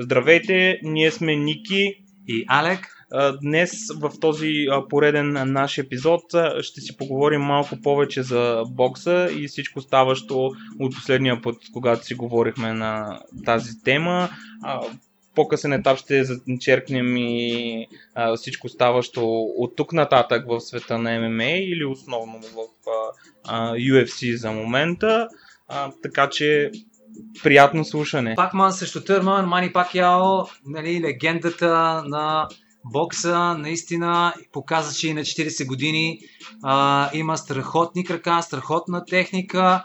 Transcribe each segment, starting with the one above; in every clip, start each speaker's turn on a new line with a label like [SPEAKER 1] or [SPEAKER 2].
[SPEAKER 1] Здравейте, ние сме Ники
[SPEAKER 2] и Алек.
[SPEAKER 1] Днес в този пореден наш епизод ще си поговорим малко повече за бокса и всичко ставащо от последния път, когато си говорихме на тази тема. По-късен етап ще зачеркнем и всичко ставащо от тук нататък в света на ММА или основно в UFC за момента. Така че приятно слушане.
[SPEAKER 2] Пакман срещу Търман, Мани Пакяо, нали, легендата на бокса, наистина показа, че и на 40 години а, има страхотни крака, страхотна техника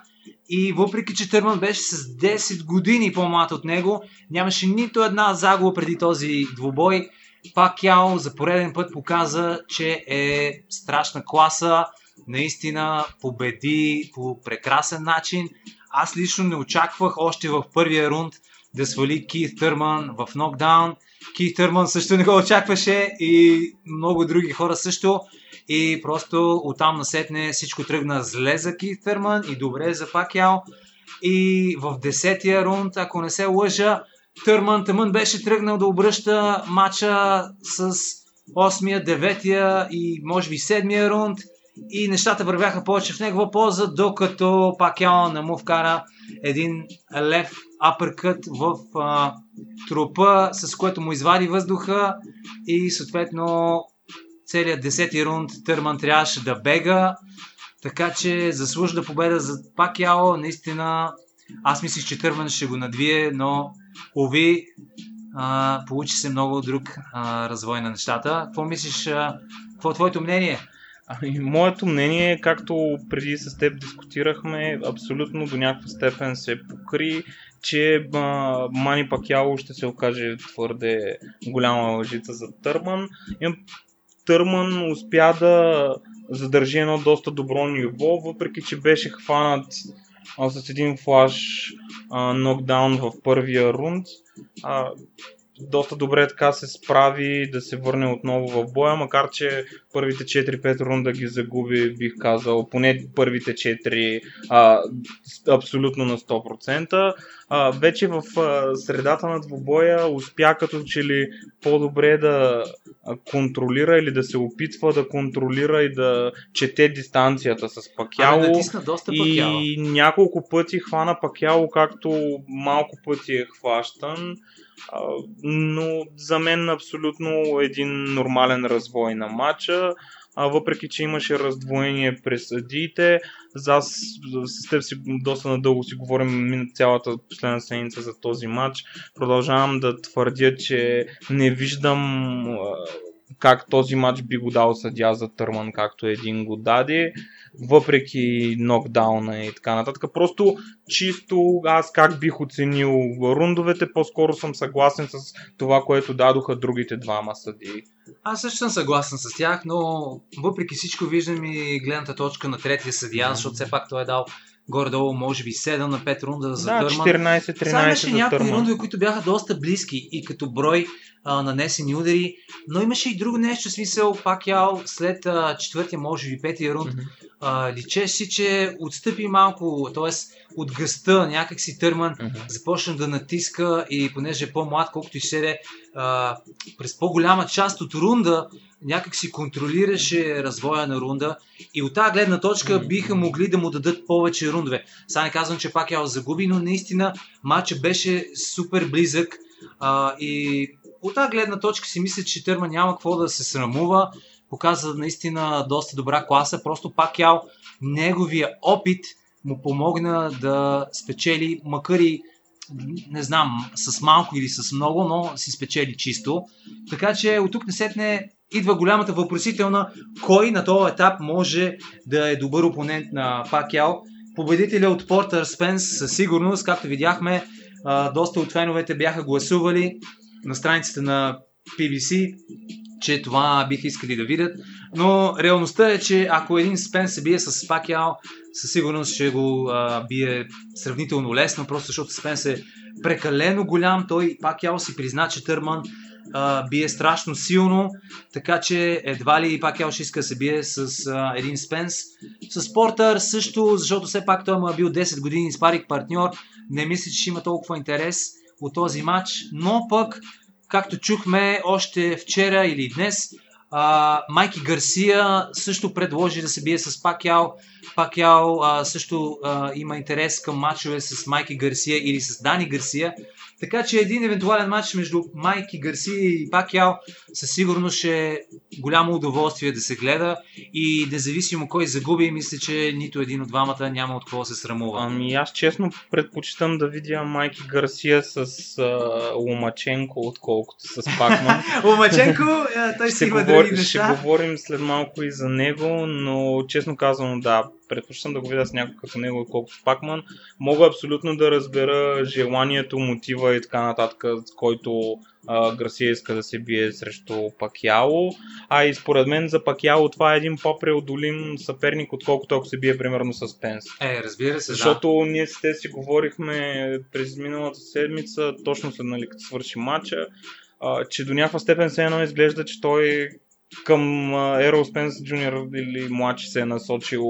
[SPEAKER 2] и въпреки, че Търман беше с 10 години по-млад от него, нямаше нито една загуба преди този двубой. Пакяо за пореден път показа, че е страшна класа, наистина победи по прекрасен начин. Аз лично не очаквах още в първия рунд да свали Кит Търман в нокдаун. Кит Търман също не го очакваше и много други хора също. И просто оттам насетне всичко тръгна зле за Кит Търман и добре за Пакяо. И в десетия рунд, ако не се лъжа, Търман Тъмън беше тръгнал да обръща матча с 8-я, 9-я и може би 7-я рунд и нещата вървяха повече в негова полза, докато Пакяо не му вкара един лев апъркът в а, трупа, с което му извади въздуха и съответно целият десети рунд Търман трябваше да бега, така че заслужда победа за Пакяо, наистина аз мислих, че Търман ще го надвие, но уви, а, получи се много друг а, развой на нещата. Какво мислиш, а, какво е твоето мнение?
[SPEAKER 1] Ами, моето мнение, както преди с теб дискутирахме, абсолютно до някаква степен се покри, че а, Мани Пакяло ще се окаже твърде голяма лъжица за Търман. Търман успя да задържи едно доста добро ниво, въпреки че беше хванат а, с един флаш а, нокдаун в първия рунд. А, доста добре така се справи да се върне отново в боя, макар че първите 4-5 рунда ги загуби, бих казал, поне първите 4 а, абсолютно на 100%. А, вече в а, средата на двубоя успя като че ли по-добре да контролира или да се опитва да контролира и да чете дистанцията с Пакяло.
[SPEAKER 2] и
[SPEAKER 1] няколко пъти хвана Пакяло, както малко пъти е хващан но за мен абсолютно един нормален развой на матча. А, въпреки, че имаше раздвоение през съдиите, за аз с теб си доста надълго си говорим цялата последна седмица за този матч. Продължавам да твърдя, че не виждам как този матч би го дал съдя за Търман, както един го даде въпреки нокдауна и така нататък. Просто чисто аз как бих оценил рундовете, по-скоро съм съгласен с това, което дадоха другите двама съдии.
[SPEAKER 2] Аз също съм съгласен с тях, но въпреки всичко виждам и гледната точка на третия съдия, защото все пак той е дал горе-долу, може би 7 на 5 рунда за
[SPEAKER 1] да,
[SPEAKER 2] Търман.
[SPEAKER 1] 14-13 Само имаше
[SPEAKER 2] някои рундове, които бяха доста близки и като брой а, нанесени удари, но имаше и друго нещо, смисъл, пак ял след а, четвъртия, може би петия рунд, mm-hmm. А, личеше си, че отстъпи малко, т.е. от гъста, някак си Търман mm-hmm. започна да натиска и понеже е по-млад, колкото и седе, а, през по-голяма част от рунда някак си контролираше развоя на рунда и от тази гледна точка биха могли да му дадат повече рундове. Сега не казвам, че пак я загуби, но наистина матчът беше супер близък а, и от тази гледна точка си мисля, че Търма няма какво да се срамува. Показа наистина доста добра класа. Просто пак ял неговия опит му помогна да спечели, макар и не знам, с малко или с много, но си спечели чисто. Така че от тук не сетне идва голямата въпросителна кой на този етап може да е добър опонент на Пакяо. Победителя от Портър Спенс със сигурност, както видяхме, доста от феновете бяха гласували на страницата на PBC, че това бих искали да видят. Но реалността е, че ако един Спенс се бие с Пакяо, със сигурност ще го а, бие сравнително лесно, просто защото Спенс е прекалено голям. Той Пакяо си призна, че Търман а, бие страшно силно, така че едва ли пак Ел ще иска да се бие с а, един Спенс. С Портър също, защото все пак той му е бил 10 години спарик партньор, не мисля, че ще има толкова интерес. от този матч, но пък, както чухме още вчера или днес, а, Майки Гарсия също предложи да се бие с Пакяо. Пакяо а, също а, има интерес към матчове с Майки Гарсия или с Дани Гарсия. Така че един евентуален матч между Майки Гарсия и Пакяо със сигурност ще е голямо удоволствие да се гледа и независимо кой загуби, мисля, че нито един от двамата няма от какво се срамува.
[SPEAKER 1] Ами аз честно предпочитам да видя Майки Гарсия с а, Ломаченко, отколкото с Пакман.
[SPEAKER 2] Ломаченко, той си има други неща.
[SPEAKER 1] Ще говорим след малко и за него, но честно казвам, да, предпочитам да го видя с някой като него, отколкото с Пакман. Мога абсолютно да разбера желанието, мотива и така нататък, с който а, Грасия иска да се бие срещу Пакяло. А и според мен за Пакяло това е един по-преодолим съперник, отколкото ако се бие примерно с Пенс.
[SPEAKER 2] Е, разбира се,
[SPEAKER 1] Защото
[SPEAKER 2] да.
[SPEAKER 1] ние с те си говорихме през миналата седмица, точно след нали, като свърши матча, а, че до някаква степен все едно изглежда, че той към Ерол Спенс Джуниор или младши се е насочил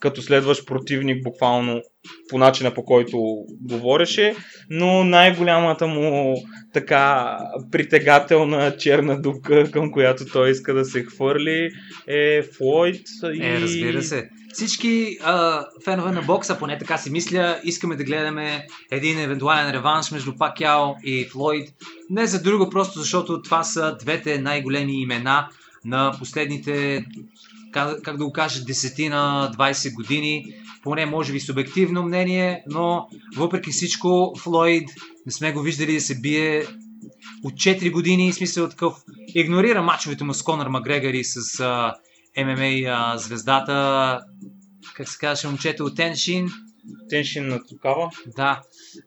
[SPEAKER 1] като следващ противник буквално по начина по който говореше, но най-голямата му така притегателна черна дупка, към която той иска да се хвърли е Флойд.
[SPEAKER 2] И... Е, разбира се. Всички а, фенове на бокса, поне така си мисля, искаме да гледаме един евентуален реванш между Пакяо и Флойд. Не за друго, просто защото това са двете най-големи имена на последните, как, да го кажа, десетина, 20 години. Поне може би субективно мнение, но въпреки всичко Флойд не сме го виждали да се бие от 4 години, в смисъл такъв игнорира мачовете му с Конър Макгрегор и с а, ММА а, звездата, как се казваше момчето от Теншин.
[SPEAKER 1] Теншин на Токава.
[SPEAKER 2] Да.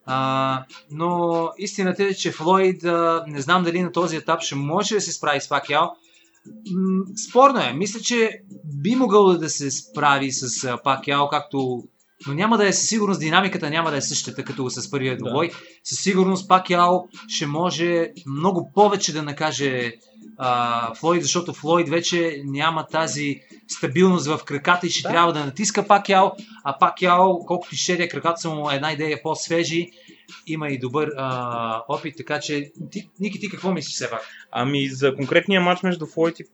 [SPEAKER 2] А, но истината е, че Флойд, а, не знам дали на този етап ще може да се справи с Пакяо. Спорно е. Мисля, че би могъл да се справи с Пакяо, както но няма да е със сигурност динамиката няма да е същата като с първия двобой. Да. Със сигурност Пакяо ще може много повече да накаже а, Флойд, защото Флойд вече няма тази стабилност в краката и ще да. трябва да натиска Пакяо, а Пакяо, колкото ще краката са му една идея по-свежи, има и добър а, опит, така че ти, Ники, ти какво мислиш все пак?
[SPEAKER 1] Ами за конкретния матч между Флойд и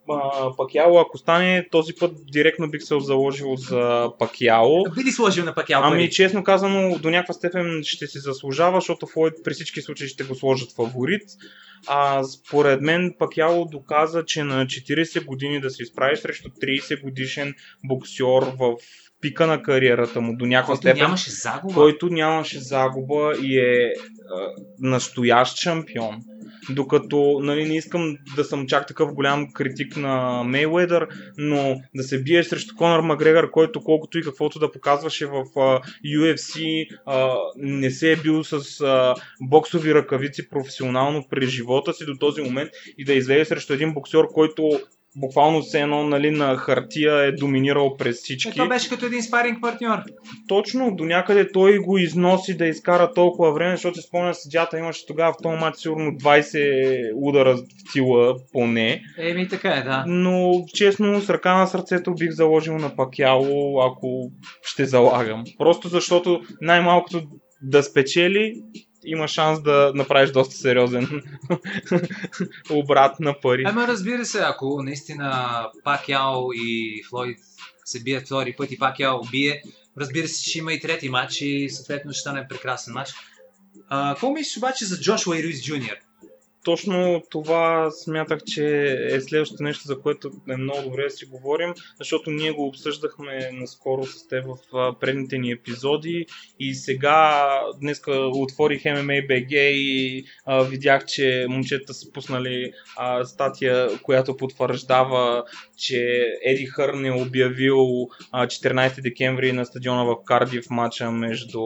[SPEAKER 1] Пакяло, ако стане този път директно бих се заложил за Пакяло.
[SPEAKER 2] Би ли сложил на Пакяло?
[SPEAKER 1] Ами пари? честно казано, до някаква степен ще си заслужава, защото Флойд при всички случаи ще го сложат фаворит. А според мен Пакяло доказа, че на 40 години да се изправи срещу 30 годишен боксер в пика на кариерата му до някаква
[SPEAKER 2] който
[SPEAKER 1] степен.
[SPEAKER 2] Нямаше загуба.
[SPEAKER 1] Който нямаше загуба и е а, настоящ шампион. Докато нали, не искам да съм чак такъв голям критик на Мейуедър, но да се бие срещу Конор Макгрегор, който колкото и каквото да показваше в а, UFC, а, не се е бил с а, боксови ръкавици професионално през живота си до този момент и да излезе срещу един боксер, който буквално все едно нали, на хартия е доминирал през всички.
[SPEAKER 2] Ето беше като един спаринг партньор.
[SPEAKER 1] Точно, до някъде той го износи да изкара толкова време, защото се спомня съдята имаше тогава в този матч сигурно 20 удара в тила поне.
[SPEAKER 2] Еми така е, да.
[SPEAKER 1] Но честно, с ръка на сърцето бих заложил на Пакяло, ако ще залагам. Просто защото най-малкото да спечели има шанс да направиш доста сериозен обрат на пари.
[SPEAKER 2] Ама разбира се, ако наистина Пакяо и Флойд се бият втори път и Пакяо бие, разбира се, че има и трети матч и съответно ще стане прекрасен матч. Какво мислиш обаче за Джошуа и Руис Джуниор?
[SPEAKER 1] Точно това смятах, че е следващото нещо, за което е много добре да си говорим, защото ние го обсъждахме наскоро с теб в предните ни епизоди и сега днеска отворих MMA BG и а, видях, че момчета са пуснали а, статия, която потвърждава, че Еди Хърн е обявил а, 14 декември на стадиона в Кардив матча между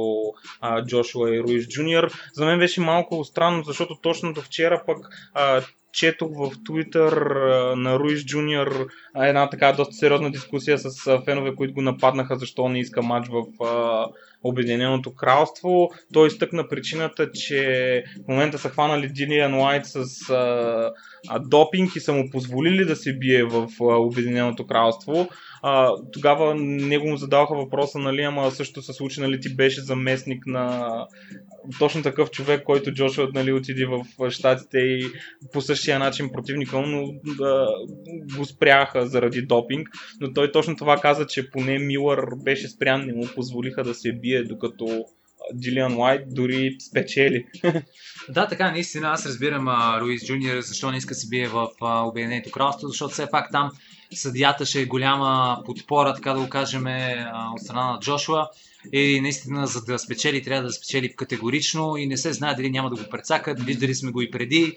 [SPEAKER 1] а, Джошуа и Руис Джуниор. За мен беше малко странно, защото точно до вчера пък а, четох в Twitter на Руис Джуниор една така доста сериозна дискусия с фенове, които го нападнаха, защо не иска матч в Обединеното кралство. Той изтъкна причината, че в момента са хванали Дилиан Уайт с а, а, допинг и са му позволили да се бие в а, Обединеното кралство. А, тогава него му задаваха въпроса, нали, ама също се случи, нали, ти беше заместник на точно такъв човек, който Джошуа нали, отиде в щатите и по същия начин противника, но да, го спряха заради допинг. Но той точно това каза, че поне Милър беше спрян, не му позволиха да се бие, докато Джилиан Уайт дори спечели.
[SPEAKER 2] Да, така, наистина аз разбирам а, Луис Джуниор защо не иска да се бие в а, Обединеното кралство, защото все пак там съдията ще е голяма подпора, така да го кажем, от страна на Джошуа. И наистина, за да спечели, трябва да спечели категорично и не се знае дали няма да го прецакат. Виждали сме го и преди.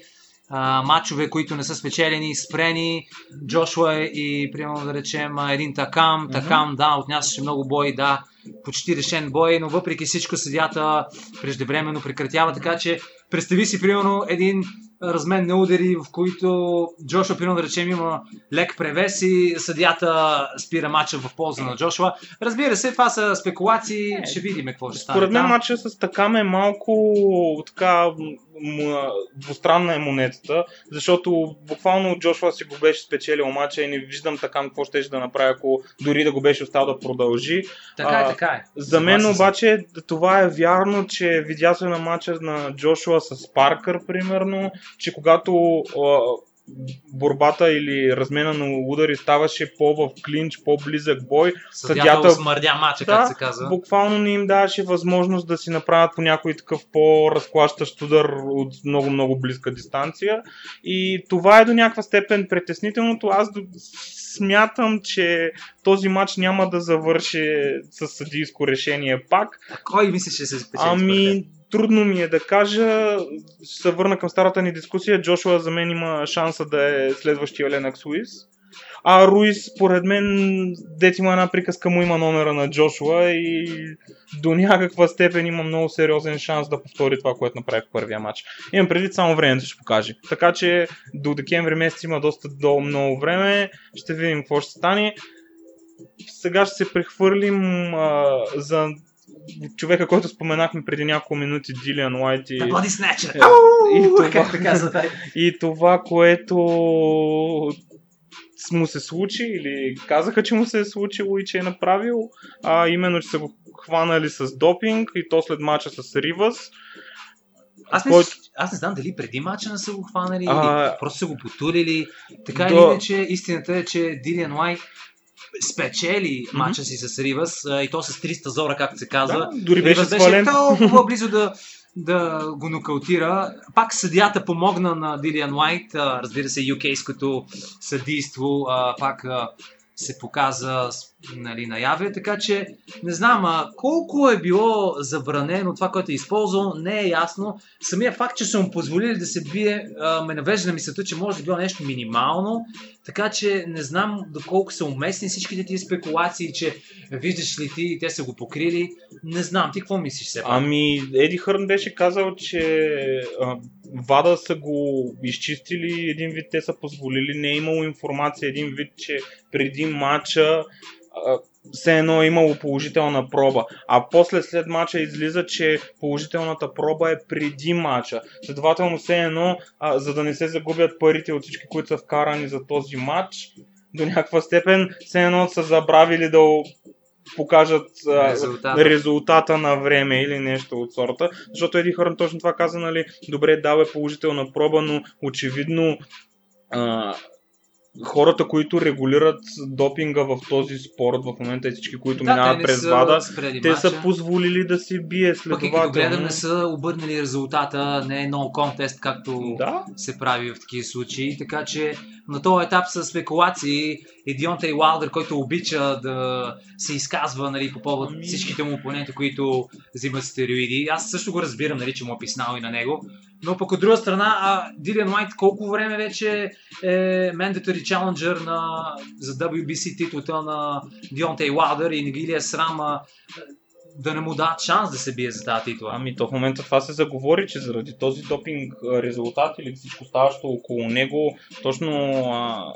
[SPEAKER 2] А, матчове, които не са спечелени, спрени. Джошуа и, примерно да речем, един Такам. Такам, да, отнасяше много бой, да, почти решен бой, но въпреки всичко съдята преждевременно прекратява, така че представи си, примерно, един размен на удари, в които Джошуа, примерно да речем, има лек превес и съдята спира матча в полза на Джошуа. Разбира се, това са спекулации, е, ще видим какво ще стане.
[SPEAKER 1] Според мен матча с Такаме е малко така двустранна е монетата, защото буквално Джошуа си го беше спечелил матча и не виждам така какво ще да направи, ако дори да го беше остал да продължи.
[SPEAKER 2] Така е, така е.
[SPEAKER 1] За мен обаче това е вярно, че видя се на матча на Джошуа с Паркър, примерно, че когато борбата или размена на удари ставаше по-в клинч, по-близък бой.
[SPEAKER 2] Съдята смърдя мача, да, как се казва.
[SPEAKER 1] Буквално не им даваше възможност да си направят по някой такъв по-разклащащ удар от много-много близка дистанция. И това е до някаква степен притеснителното. Аз смятам, че този матч няма да завърши с съдийско решение пак.
[SPEAKER 2] А кой мислиш, че се спечели?
[SPEAKER 1] Ами, трудно ми е да кажа. Се върна към старата ни дискусия. Джошуа за мен има шанса да е следващия Ленакс Уис. А Руис, според мен, дете има една приказка, му има номера на Джошуа и до някаква степен има много сериозен шанс да повтори това, което направи в първия матч. Имам преди само времето ще покаже. Така че до декември месец има доста до много време. Ще видим какво ще стане. Сега ще се прехвърлим а, за човека, който споменахме преди няколко минути, Дилиан Уайт
[SPEAKER 2] и... Body Snatcher!
[SPEAKER 1] И, това, и това, което му се случи или казаха, че му се е случило и че е направил, а именно, че са го хванали с допинг и то след мача с Ривас.
[SPEAKER 2] Аз не, който... аз не знам дали преди мача не са го хванали а... или просто са го потулили. Така до... или иначе, истината е, че Дилиан Уайт спечели mm-hmm. мача си с Ривас и то с 300 зора, както се казва. Да,
[SPEAKER 1] дори беше,
[SPEAKER 2] Ривас беше толкова близо да, да го нокаутира. Пак съдията помогна на Дилиан Уайт, разбира се, UK-ското съдийство пак се показа нали, наяве, така че не знам а, колко е било забранено това, което е използвал, не е ясно. Самия факт, че са му позволили да се бие, а, ме навежда на мисълта, че може да било нещо минимално, така че не знам доколко са уместни всичките тези спекулации, че виждаш ли ти, те са го покрили. Не знам, ти какво мислиш сега?
[SPEAKER 1] Ами, Еди Хърн беше казал, че Вада са го изчистили, един вид те са позволили, не е имало информация, един вид, че преди матча все едно е имало положителна проба. А после след мача излиза, че положителната проба е преди мача. Следователно все едно, а, за да не се загубят парите от всички, които са вкарани за този матч, до някаква степен все едно са забравили да покажат резултата. резултата на време или нещо от сорта. Защото Еди Хърн точно това каза, нали, добре, дава е положителна проба, но очевидно а, хората, които регулират допинга в този спорт в момента и всички, които да, минават през ВАДА, те са позволили да се бие
[SPEAKER 2] следователно. Пък и гледам не са обърнали резултата, не е no contest, както да? се прави в такива случаи, така че на този етап са спекулации. И Дионта и Уалдър, който обича да се изказва нали, по повод ами... всичките му опоненти, които взимат стероиди. Аз също го разбирам, нали, че му е писнал и на него. Но пък от друга страна, а, Дилиан Уайт колко време вече е mandatory challenger на, за WBC титлата на Дионта и Уалдър и не ги ли е срама да не му дадат шанс да се бие за тази титла.
[SPEAKER 1] Ами то в момента това се заговори, че заради този допинг резултат или всичко ставащо около него, точно а,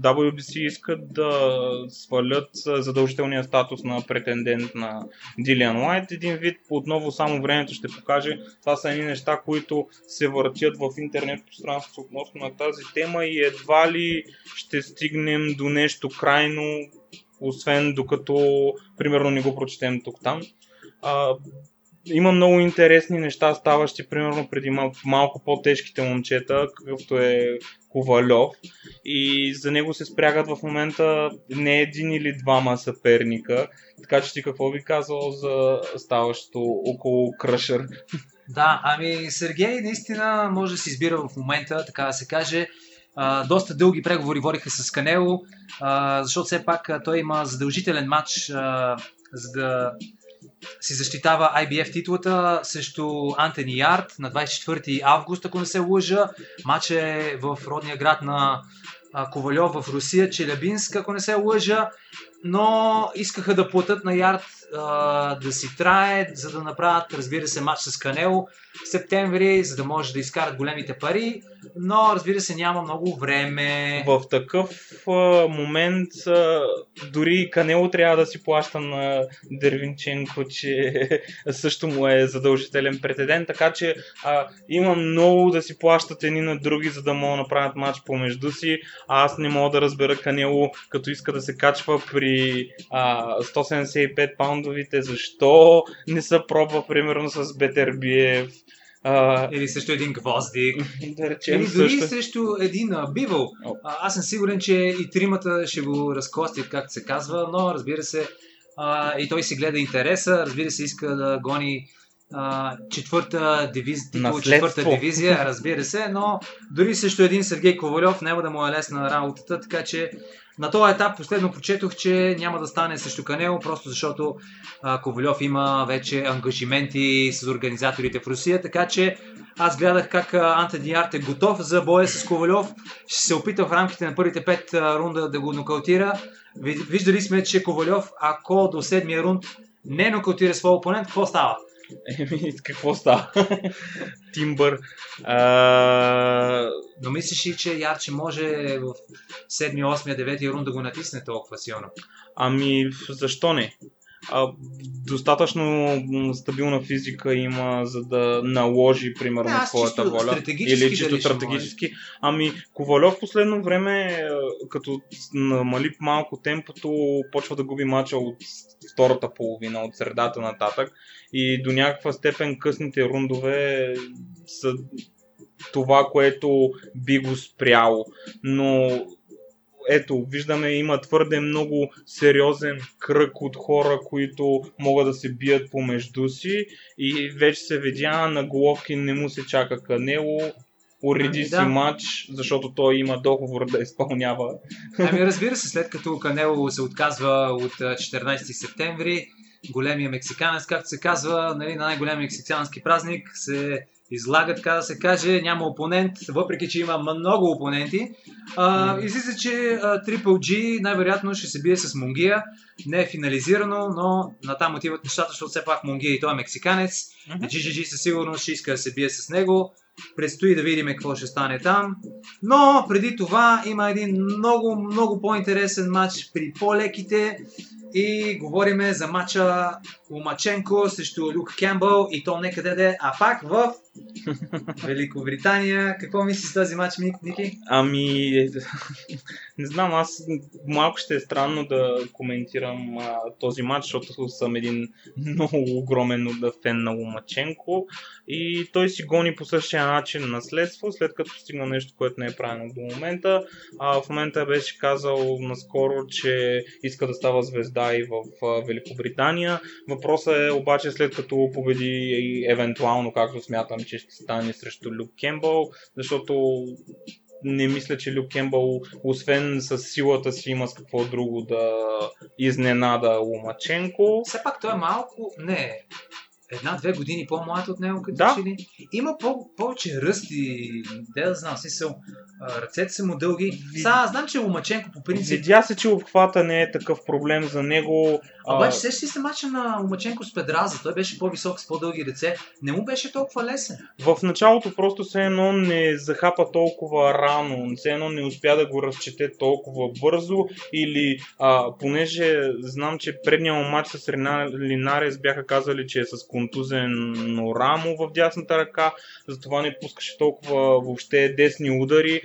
[SPEAKER 1] WBC искат да свалят задължителния статус на претендент на Дилиан Лайт. Един вид, отново само времето ще покаже. Това са едни неща, които се въртят в интернет пространството относно на тази тема и едва ли ще стигнем до нещо крайно, освен докато, примерно, не го прочетем тук-там. А, има много интересни неща, ставащи примерно преди мал- малко по-тежките момчета, какъвто е Ковалев. И за него се спрягат в момента не един или двама съперника. Така че ти какво би казал за ставащото около Кръшър?
[SPEAKER 2] Да, ами Сергей наистина може да се избира в момента, така да се каже. А, доста дълги преговори водиха с Канело, а, защото все пак а, той има задължителен матч, а, за да си защитава IBF титлата срещу Антони Ярд на 24 август, ако не се лъжа. Матч е в родния град на Ковалев в Русия, Челябинск, ако не се лъжа. Но искаха да платят на Ярд а, да си трае, за да направят, разбира се, матч с Канело в септември, за да може да изкарат големите пари. Но, разбира се, няма много време.
[SPEAKER 1] В такъв а, момент а, дори Канело трябва да си плаща на Дервинченко, че също му е задължителен претендент, така че а, има много да си плащат едни на други, за да могат да направят матч помежду си. А аз не мога да разбера Канело, като иска да се качва при а, 175 паундовите, защо не се пробва примерно с Бетербиев. А,
[SPEAKER 2] Или срещу един гвоздик.
[SPEAKER 1] да речем
[SPEAKER 2] Или дори
[SPEAKER 1] също.
[SPEAKER 2] срещу един а, бивъл.
[SPEAKER 1] О.
[SPEAKER 2] А, аз съм сигурен, че и тримата ще го разкостят, както се казва, но разбира се, а, и той си гледа интереса, разбира се, иска да гони а, четвърта, дивиз... четвърта дивизия, разбира се, но дори срещу един Сергей Ковалев няма да му е лесна работата, така че на този етап последно прочетох, че няма да стане срещу Канело, просто защото а, Ковалев има вече ангажименти с организаторите в Русия, така че аз гледах как а, Антони Арт е готов за боя с Ковалев. Ще се опита в рамките на първите пет рунда да го нокаутира. Ви- Виждали сме, че Ковалев, ако до седмия рунд не нокаутира своя опонент, какво става?
[SPEAKER 1] Еми, какво става? Тимбър. А,
[SPEAKER 2] Но мислиш ли, че Ярче може в 7, 8, 9 рунд да го натисне толкова силно?
[SPEAKER 1] ами, защо не? А, достатъчно стабилна физика има, за да наложи, примерно,
[SPEAKER 2] Да,
[SPEAKER 1] своята
[SPEAKER 2] чисто
[SPEAKER 1] воля. Или чисто
[SPEAKER 2] ще
[SPEAKER 1] стратегически. Ами, Ковалев в последно време, като намали малко темпото, почва да губи мача от втората половина, от средата нататък. И до някаква степен късните рундове са това, което би го спряло. Но ето, виждаме, има твърде много сериозен кръг от хора, които могат да се бият помежду си и вече се видя на Головкин не му се чака Канело, уреди
[SPEAKER 2] Ами
[SPEAKER 1] си
[SPEAKER 2] да.
[SPEAKER 1] матч, защото той има договор да изпълнява.
[SPEAKER 2] Ами разбира се, след като Канело се отказва от а, 14 септември, големия мексиканец, както се казва, нали, на най-големия мексикански празник, се излага, така да се каже, няма опонент, въпреки че има много опоненти. А, излиза, че а, Triple G най-вероятно ще се бие с Мунгия. Не е финализирано, но натам отиват нещата, защото все пак Мунгия и той е мексиканец. GGG със сигурност ще иска да се бие с него. Предстои да видим какво ще стане там. Но преди това има един много, много по-интересен матч при по-леките. И говориме за матча Ломаченко срещу Люк Кембъл и то некъде да е, а пак в Великобритания. Какво мислиш този матч, Мик- Ники?
[SPEAKER 1] Ами, не знам, аз малко ще е странно да коментирам а, този матч, защото съм един много огромен фен на Ломаченко и той си гони по същия начин наследство, след като постигна нещо, което не е правилно до момента. А, в момента беше казал наскоро, че иска да става звезда и в а, Великобритания. Въпросът е обаче след като победи и евентуално, както смятам, че ще стане срещу Люк Кембъл, защото не мисля, че Люк Кембъл, освен с силата си, има с какво друго да изненада Ломаченко.
[SPEAKER 2] Все пак той е малко... Не. една-две години по-млад от него, като
[SPEAKER 1] Да.
[SPEAKER 2] че ли. Има по- повече ръст и, де да знам, смисъл, ръцете са му дълги. Сега, знам, че Ломаченко по принцип
[SPEAKER 1] Видя се, че обхвата не е такъв проблем за него. а,
[SPEAKER 2] Обаче сещаш ли се мача на Ломаченко с Педраза? Той беше по-висок с по-дълги ръце. Не му беше толкова лесен.
[SPEAKER 1] В началото просто все едно не захапа толкова рано, все едно не успя да го разчете толкова бързо или а, понеже знам, че предния матч с Рена Линарес бяха казали, че е с контузено рамо в дясната ръка, затова не пускаше толкова въобще десни удари.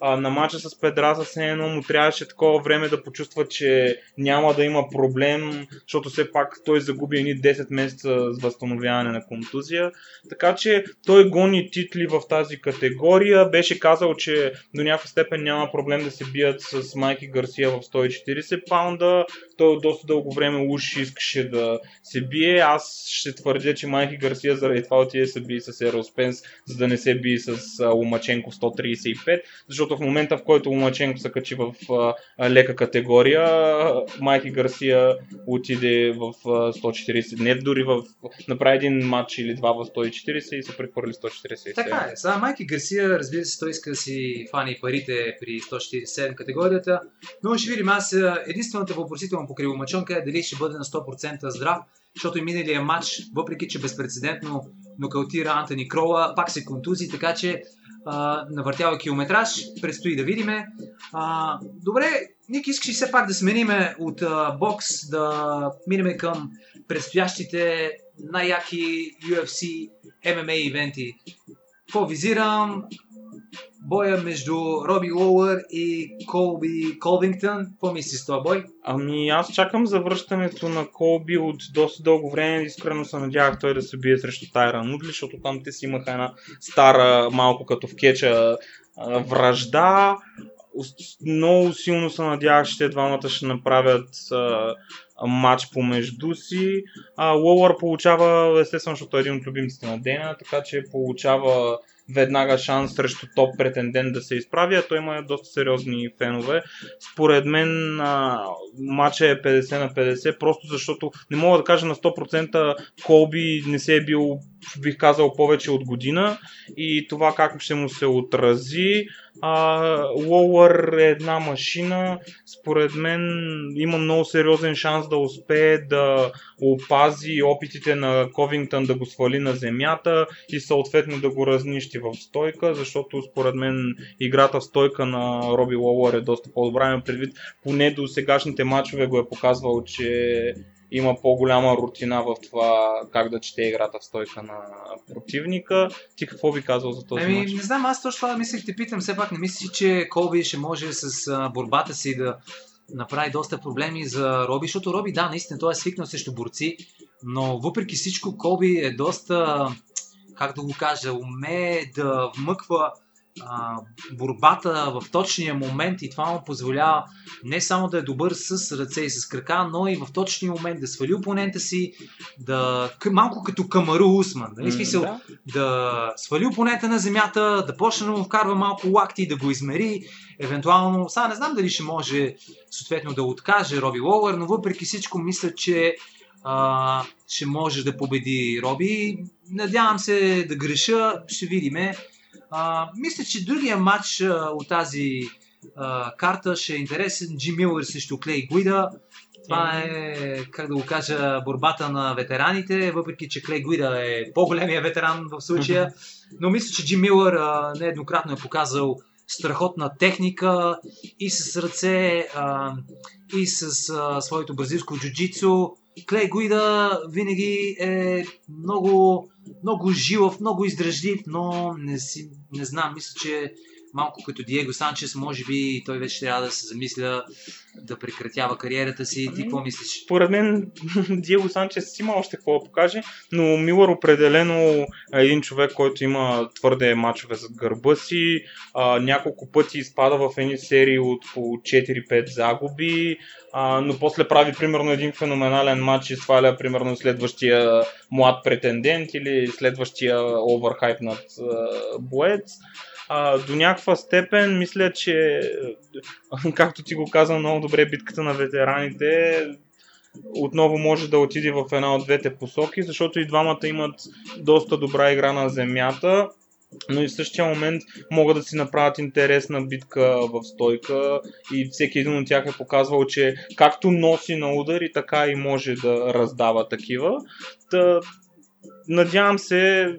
[SPEAKER 1] А, на матча с Педраза все едно му трябваше такова време да почувства, че няма да има проблем, защото все пак той загуби едни 10 месеца с възстановяване на контузия. Така че той гони титли в тази категория. Беше казал, че до някаква степен няма проблем да се бият с Майки Гарсия в 140 паунда. Той доста дълго време уж искаше да се бие. Аз ще твърдя, че Майки Гарсия заради това отиде се бие с Ерол Спенс, за да не се бие с Ломаченко в 135, защото в момента в който Ломаченко се качи в а, лека категория, Майки Гарсия отиде в а, 140, не дори в направи един матч или два в 140 и се прехвърли 147.
[SPEAKER 2] Така е. Сега Майки Гарсия, разбира се, той иска да си фани парите при 147 категорията, но ще видим. Аз единствената въпросителна покрай Ломачонка е дали ще бъде на 100% здрав, защото и миналия матч, въпреки че безпредседентно нокаутира Антони Крола, пак се контузи, така че а, навъртява километраж, предстои да видиме. А, добре, Ник, искаш ли все пак да смениме от а, бокс, да минеме към предстоящите най-яки UFC MMA ивенти. Какво визирам? Боя между Роби Лоуър и Колби Колвингтън. Какво мислиш с този бой?
[SPEAKER 1] Ами аз чакам завръщането на Колби от доста дълго време. Искрено се надявах той да се бие срещу Тайра Нудли, защото там те си имаха една стара, малко като в кеча вражда. Много силно се надявах, че те двамата ще направят матч помежду си. А, Лоуър получава, естествено, защото е един от любимците на Дена, така че получава веднага шанс срещу топ претендент да се изправи, а той има доста сериозни фенове. Според мен а, матча е 50 на 50, просто защото не мога да кажа на 100% Колби не се е бил, бих казал, повече от година и това как ще му се отрази. Лоуър е една машина, според мен има много сериозен шанс да успее да опази опитите на Ковингтън да го свали на земята и съответно да го разнищи в стойка, защото според мен играта в стойка на Роби Лоуър е доста по-добра. Предвид, поне до сегашните матчове го е показвал, че има по-голяма рутина в това как да чете играта в стойка на противника. Ти какво би казал за този
[SPEAKER 2] Еми,
[SPEAKER 1] матч?
[SPEAKER 2] не знам, аз точно това мислех, те питам, все пак не мислиш, че Колби ще може с а, борбата си да направи доста проблеми за Роби, защото Роби, да, наистина, той е свикнал срещу борци, но въпреки всичко Колби е доста, как да го кажа, умее да вмъква а, борбата в точния момент и това му позволява не само да е добър с ръце и с крака, но и в точния момент да свали опонента си, да малко като Камару Усман. Нали? Смисъл,
[SPEAKER 1] да.
[SPEAKER 2] да свали опонента на земята, да почне да му вкарва малко лакти, да го измери, евентуално, сега не знам дали ще може съответно да откаже Роби Лоуър, но въпреки всичко мисля, че а, ще може да победи Роби. Надявам се да греша, ще видиме. А, мисля, че другия матч а, от тази а, карта ще е интересен. Джим Милър срещу Клей Гуида. Това е, как да го кажа, борбата на ветераните, въпреки че Клей Гуида е по-големия ветеран в случая. Но мисля, че Джим Милър а, нееднократно е показал страхотна техника и с ръце, а, и с а, своето бразилско джуджицу. Клей Гуида винаги е много, много жилав, много издръжлив, но не, си, не знам, мисля, че малко като Диего Санчес, може би той вече трябва да се замисля да прекратява кариерата си. Ти какво мислиш?
[SPEAKER 1] Според мен Диего Санчес има още какво да покаже, но Милър определено е един човек, който има твърде мачове зад гърба си. Няколко пъти изпада в едни серии от по 4-5 загуби, но после прави примерно един феноменален матч и сваля примерно следващия млад претендент или следващия оверхайп над а, боец. А, до някаква степен мисля, че както ти го каза много добре, битката на ветераните отново може да отиде в една от двете посоки, защото и двамата имат доста добра игра на земята, но и в същия момент могат да си направят интересна битка в стойка и всеки един от тях е показвал, че както носи на удари, така и може да раздава такива. Та, надявам се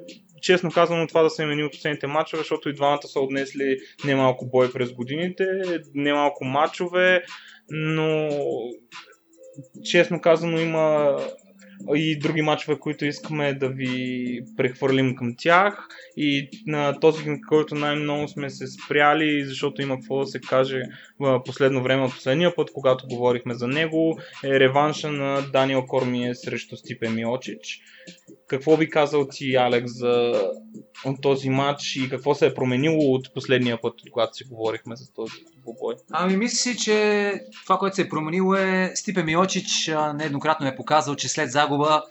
[SPEAKER 1] честно казано това да се мени от последните матчове, защото и двамата са отнесли немалко бой през годините, немалко матчове, но честно казано има и други матчове, които искаме да ви прехвърлим към тях. И на този, който най-много сме се спряли, защото има какво да се каже в последно време от последния път, когато говорихме за него, е реванша на Даниел Кормие срещу Стипе Миочич. Какво би казал ти, Алекс, за този матч и какво се е променило от последния път, когато си говорихме за този двубой?
[SPEAKER 2] Ами мисля си, че това, което се е променило е Стипе Миочич нееднократно е показал, че след загуба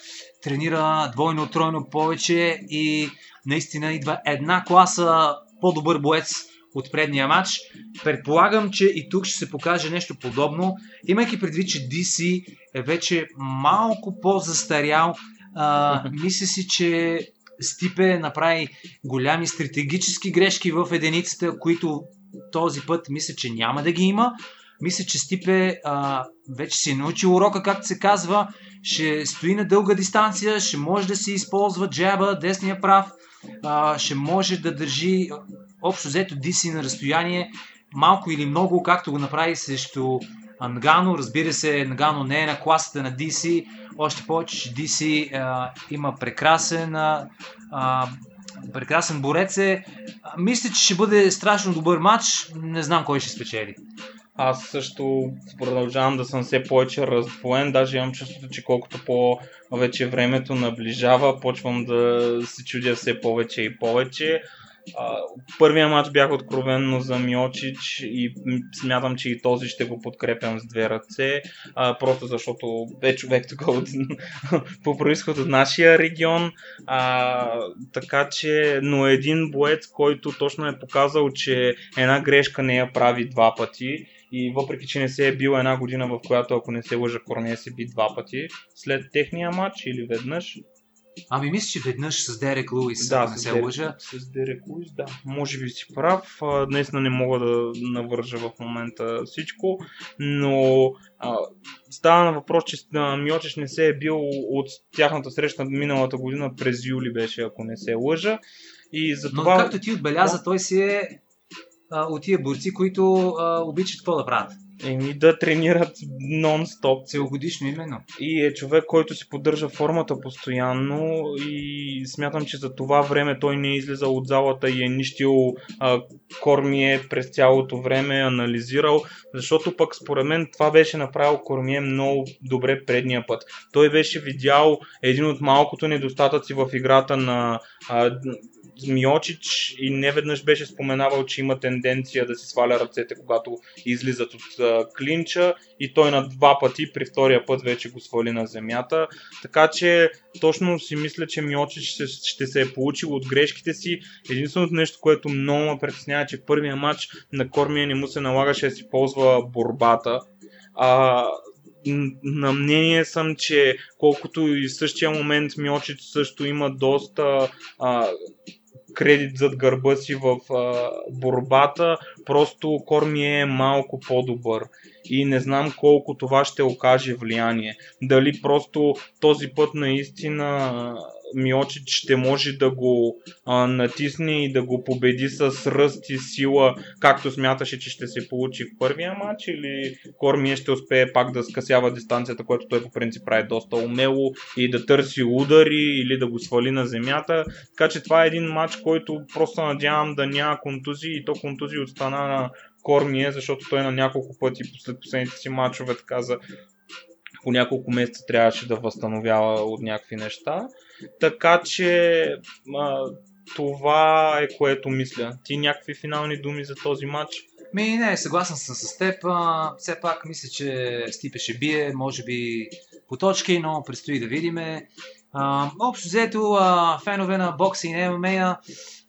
[SPEAKER 2] тренира двойно, тройно повече и наистина идва една класа по-добър боец от предния матч. Предполагам, че и тук ще се покаже нещо подобно, имайки предвид, че DC е вече малко по-застарял а, мисля си, че Стипе направи голями стратегически грешки в единицата, които този път мисля, че няма да ги има. Мисля, че Стипе а, вече си е научил урока, както се казва. Ще стои на дълга дистанция, ще може да си използва джаба, десния прав, а, ще може да държи общо взето DC на разстояние малко или много, както го направи срещу Ангано. Разбира се, Нгано не е на класата на DC, още повече, че DC а, има прекрасен, а, прекрасен борец е. Мисля, че ще бъде страшно добър матч. Не знам кой ще спечели.
[SPEAKER 1] Аз също продължавам да съм все повече раздвоен, даже имам чувството, че колкото по вече времето наближава, почвам да се чудя все повече и повече. Първия матч бях откровенно за Миочич и смятам, че и този ще го подкрепям с две ръце, а, просто защото е човек тук от, по происход от нашия регион. А, така че, но един боец, който точно е показал, че една грешка не я прави два пъти и въпреки, че не се е бил една година, в която, ако не се лъжа, Корнея се би два пъти след техния матч или веднъж,
[SPEAKER 2] Ами мисля, че веднъж с Дерек Луис,
[SPEAKER 1] да,
[SPEAKER 2] не се Дерек, лъжа.
[SPEAKER 1] С Дерек Луис, да. Може би си прав. Днес не мога да навържа в момента всичко, но а, става на въпрос, че Миочеш не се е бил от тяхната среща миналата година през юли беше, ако не се лъжа. И за това...
[SPEAKER 2] Но както ти отбеляза, той си е а, от тия борци, които а, обичат какво да правят.
[SPEAKER 1] Еми да тренират нон-стоп.
[SPEAKER 2] Целогодишно именно.
[SPEAKER 1] И е човек, който си поддържа формата постоянно и смятам, че за това време той не е излизал от залата и е нищил а, Кормие през цялото време, анализирал, защото пък според мен това беше направил Кормие много добре предния път. Той беше видял един от малкото недостатъци в играта на а, Миочич и неведнъж беше споменавал, че има тенденция да си сваля ръцете, когато излизат от а, клинча и той на два пъти, при втория път вече го свали на земята. Така че точно си мисля, че Миочич ще, ще се е получил от грешките си. Единственото нещо, което много ме притеснява, че първия матч на Кормия не му се налагаше да си ползва борбата. А, на мнение съм, че колкото и в същия момент Миочич също има доста а, кредит зад гърба си в а, борбата, просто Корми е малко по-добър и не знам колко това ще окаже влияние. Дали просто този път наистина Миочич ще може да го а, натисне и да го победи с ръст и сила, както смяташе, че ще се получи в първия матч, или Кормие ще успее пак да скъсява дистанцията, което той по принцип прави доста умело и да търси удари или да го свали на земята. Така че това е един матч, който просто надявам да няма контузии и то контузии от страна на Кормие, защото той на няколко пъти след последните си матчове така за по няколко месеца трябваше да възстановява от някакви неща. Така че а, това е което мисля. Ти някакви финални думи за този матч?
[SPEAKER 2] Ми, не, съгласен съм с теб. А, все пак мисля, че Стипе ще бие, може би по точки, но предстои да видиме. Общо взето, фенове на бокса и на ММА,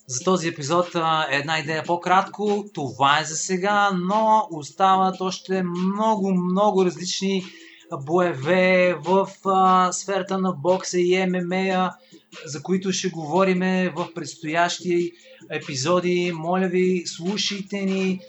[SPEAKER 2] за този епизод е една идея по-кратко. Това е за сега, но остават още много, много различни боеве в а, сферата на бокса и ММА, за които ще говорим в предстоящи епизоди. Моля ви, слушайте ни,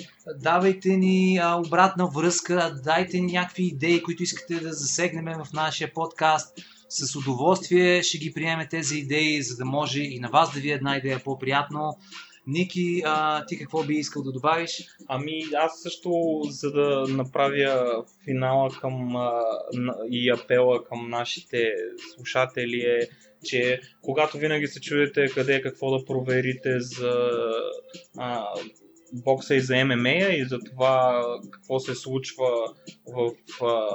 [SPEAKER 2] давайте ни а, обратна връзка, дайте ни някакви идеи, които искате да засегнем в нашия подкаст. С удоволствие ще ги приеме тези идеи, за да може и на вас да ви е една идея по-приятно. Ники, а, ти какво би искал да добавиш?
[SPEAKER 1] Ами аз също, за да направя финала към а, и апела към нашите слушатели е, че когато винаги се чудите къде е какво да проверите за а, бокса и за ММА и за това какво се случва в а,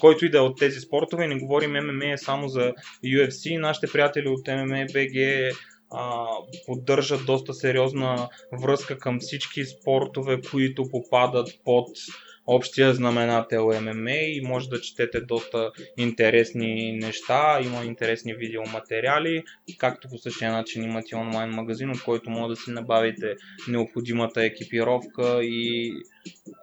[SPEAKER 1] който и да е от тези спортове. Не говорим ММА само за UFC. Нашите приятели от ММА а, поддържат доста сериозна връзка към всички спортове, които попадат под общия знаменател ММА и може да четете доста интересни неща, има интересни видеоматериали, както по същия начин имате онлайн магазин, от който може да си набавите необходимата екипировка и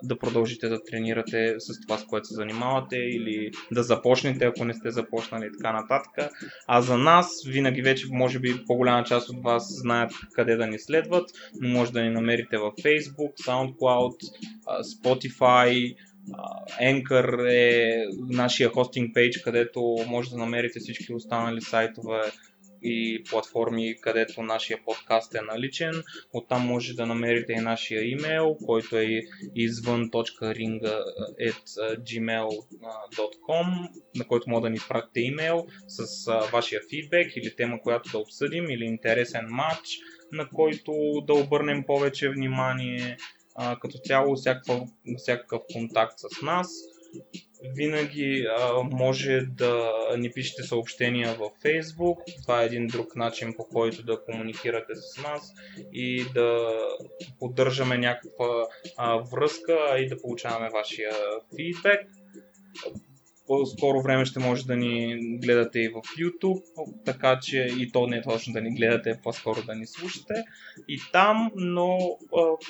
[SPEAKER 1] да продължите да тренирате с това, с което се занимавате или да започнете, ако не сте започнали и така нататък. А за нас, винаги вече, може би по-голяма част от вас знаят къде да ни следват, но може да ни намерите в Facebook, SoundCloud, Spotify, Anchor е нашия хостинг пейдж, където може да намерите всички останали сайтове и платформи, където нашия подкаст е наличен. Оттам може да намерите и нашия имейл, който е извън.ringa.gmail.com, на който може да ни пратите имейл с вашия фидбек или тема, която да обсъдим, или интересен матч, на който да обърнем повече внимание. като цяло всякакъв контакт с нас винаги а, може да ни пишете съобщения във Facebook. Това е един друг начин по който да комуникирате с нас и да поддържаме някаква а, връзка и да получаваме вашия фидбек. По скоро време ще може да ни гледате и в YouTube, така че и то не е точно да ни гледате, по-скоро да ни слушате и там, но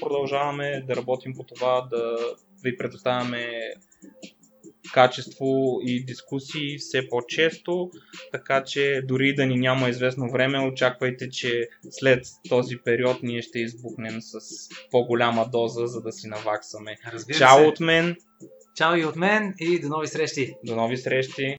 [SPEAKER 1] продължаваме да работим по това да ви предоставяме качество и дискусии все по-често, така че дори да ни няма известно време, очаквайте, че след този период ние ще избухнем с по-голяма доза, за да си наваксаме. Разбира Чао се. от мен!
[SPEAKER 2] Чао и от мен и до нови срещи!
[SPEAKER 1] До нови срещи!